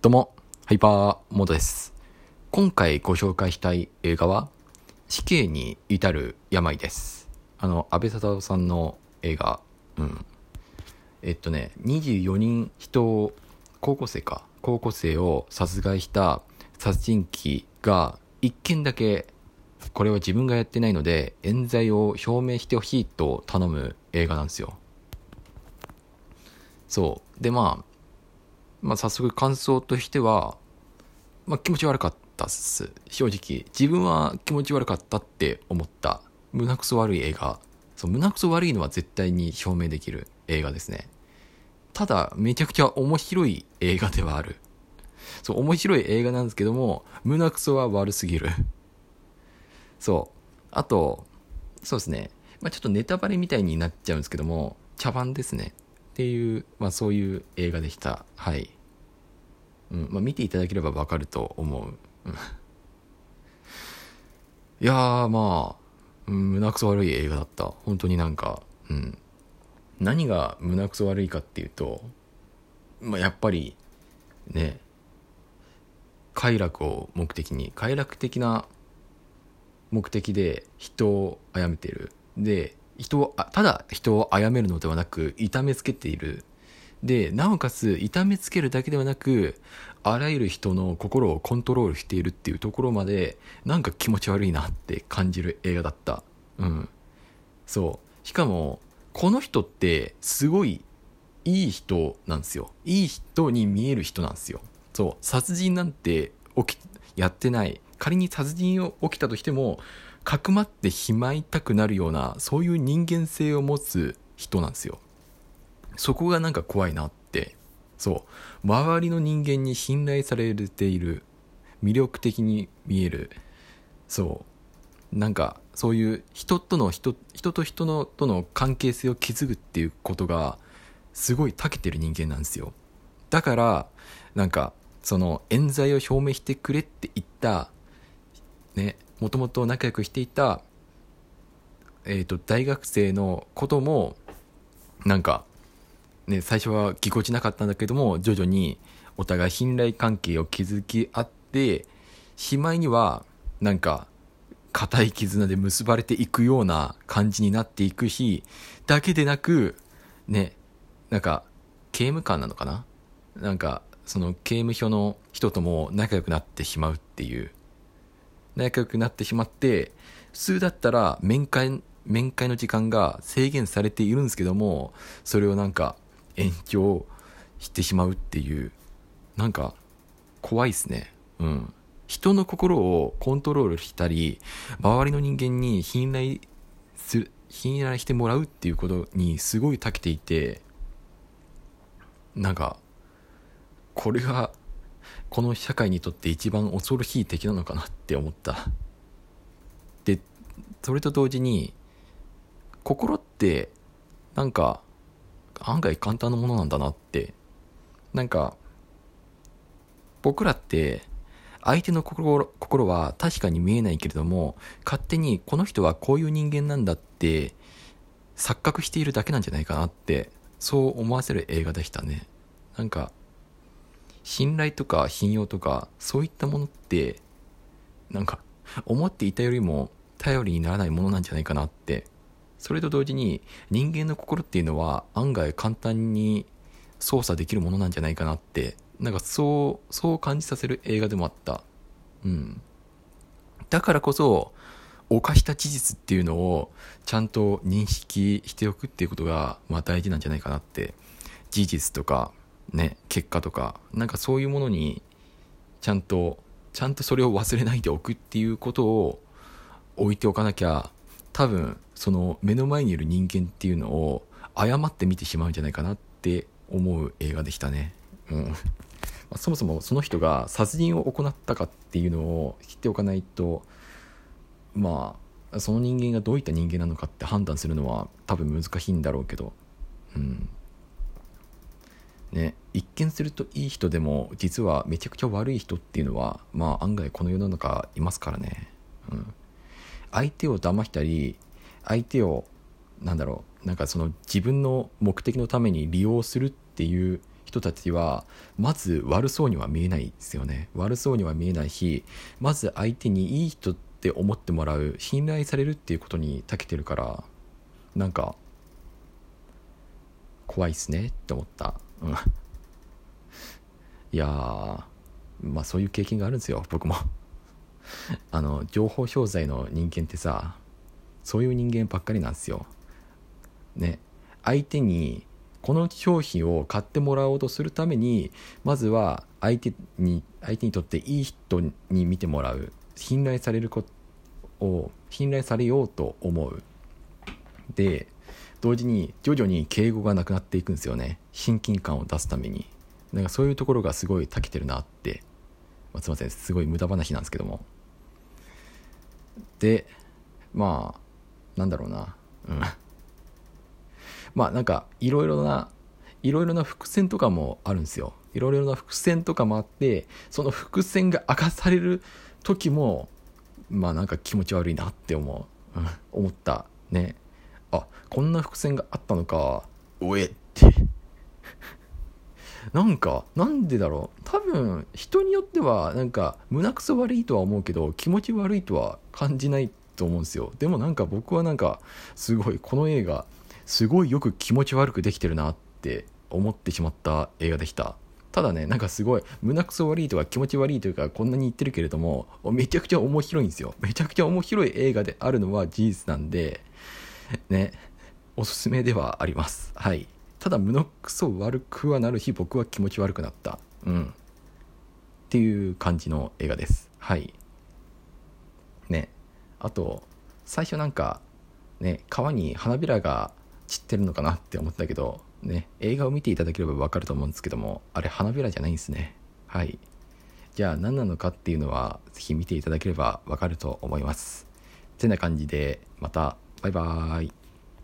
どうも、ハイパーモードです。今回ご紹介したい映画は、死刑に至る病です。あの、安倍貞夫さんの映画、うん。えっとね、24人人を、高校生か、高校生を殺害した殺人鬼が、一件だけ、これは自分がやってないので、冤罪を証明してほしいと頼む映画なんですよ。そう。で、まあ、まあ、早速感想としては、まあ、気持ち悪かったっす。正直。自分は気持ち悪かったって思った。胸くそ悪い映画。そう、胸くそ悪いのは絶対に証明できる映画ですね。ただ、めちゃくちゃ面白い映画ではある。そう、面白い映画なんですけども、胸くそは悪すぎる。そう。あと、そうですね。まあ、ちょっとネタバレみたいになっちゃうんですけども、茶番ですね。っていう、まあそういう映画でした。はい。うん、まあ見ていただければわかると思う。いやー、まあ、胸くそ悪い映画だった。本当になんか、うん。何が胸くそ悪いかっていうと、まあやっぱり、ね、快楽を目的に、快楽的な目的で人を殺めてる。で、人を、ただ人を殺めるのではなく、痛めつけている。で、なおかつ、痛めつけるだけではなく、あらゆる人の心をコントロールしているっていうところまで、なんか気持ち悪いなって感じる映画だった。うん。そう。しかも、この人って、すごい、いい人なんですよ。いい人に見える人なんですよ。そう。殺人なんて起き、やってない。仮に殺人を起きたとしても、かくまってしまいたくなるような、そういう人間性を持つ人なんですよ。そこがなんか怖いなって。そう。周りの人間に信頼されている。魅力的に見える。そう。なんか、そういう人との人、人と人のとの関係性を築くっていうことが、すごい長けてる人間なんですよ。だから、なんか、その、冤罪を証明してくれって言った、ね、もともと仲良くしていた、えっ、と、大学生のことも、なんか、ね、最初はぎこちなかったんだけども、徐々にお互い信頼関係を築き合って、しまいには、なんか、固い絆で結ばれていくような感じになっていくし、だけでなく、ね、なんか、刑務官なのかな？なんか、その刑務所の人とも仲良くなってしまうっていう。仲良くなってしまって、普通だったら面会、面会の時間が制限されているんですけども、それをなんか延長してしまうっていう、なんか怖いですね。うん。人の心をコントロールしたり、周りの人間に信頼する、信頼してもらうっていうことにすごい長けていて、なんか、これが、この社会にとって一番恐ろしい敵なのかなって思った。で、それと同時に、心って、なんか、案外簡単なものなんだなって。なんか、僕らって、相手の心心は確かに見えないけれども、勝手にこの人はこういう人間なんだって、錯覚しているだけなんじゃないかなって、そう思わせる映画でしたね。なんか、信頼とか信用とか、そういったものって、なんか、思っていたよりも頼りにならないものなんじゃないかなって。それと同時に、人間の心っていうのは案外簡単に操作できるものなんじゃないかなって、なんかそう、そう感じさせる映画でもあった。うん。だからこそ、犯した事実っていうのをちゃんと認識しておくっていうことが、まあ大事なんじゃないかなって。事実とか、ね、結果とか、なんかそういうものに、ちゃんと、ちゃんとそれを忘れないでおくっていうことを置いておかなきゃ、多分、その目の前にいる人間っていうのを誤って見てしまうんじゃないかなって思う映画でしたね。うん。そもそもその人が殺人を行ったかっていうのを知っておかないと、まあ、その人間がどういった人間なのかって判断するのは多分難しいんだろうけど、うん。ね、一見するといい人でも実はめちゃくちゃ悪い人っていうのはまあ案外この世の中いますからね、うん、相手を騙したり相手をなんだろうなんかその自分の目的のために利用するっていう人たちはまず悪そうには見えないですよね。悪そうには見えないしまず相手にいい人って思ってもらう信頼されるっていうことに長けてるからなんか怖いっすねって思った。うん。いやまあそういう経験があるんですよ僕も。あの情報商材の人間ってさそういう人間ばっかりなんですよ。ね。相手にこの商品を買ってもらおうとするためにまずは相手に相手にとっていい人に見てもらう。信頼されることを信頼されようと思う。で同時に徐々に敬語がなくなっていくんですよね。親近感を出すために。なんかそういうところがすごい長けてるなって、まあ、すいません。すごい無駄話なんですけども。でまあなんだろうな。うん。まあなんかいろいろないろいろな伏線とかもあるんですよ。いろいろな伏線とかもあってその伏線が明かされる時もまあなんか気持ち悪いなって思う、うん、思った。ね。あこんな伏線があったのか。おえ。って。なんかなんでだろう。多分人によってはなんか胸くそ悪いとは思うけど気持ち悪いとは感じないと思うんですよ。でもなんか僕はなんかすごいこの映画すごいよく気持ち悪くできてるなって思ってしまった映画でした。ただねなんかすごい胸くそ悪いとか気持ち悪いというかこんなに言ってるけれどもめちゃくちゃ面白いんですよ。めちゃくちゃ面白い映画であるのは事実なんでねおすすめではあります。はい。ただ胸くそ悪くはなる日僕は気持ち悪くなった。うん。っていう感じの映画です。はい。あと最初なんかね川に花びらが散ってるのかなって思ったけどね映画を見ていただければ分かると思うんですけどもあれ花びらじゃないんですね。はい。じゃあ何なのかっていうのは是非見ていただければ分かると思います。てな感じでまたバイバーイ。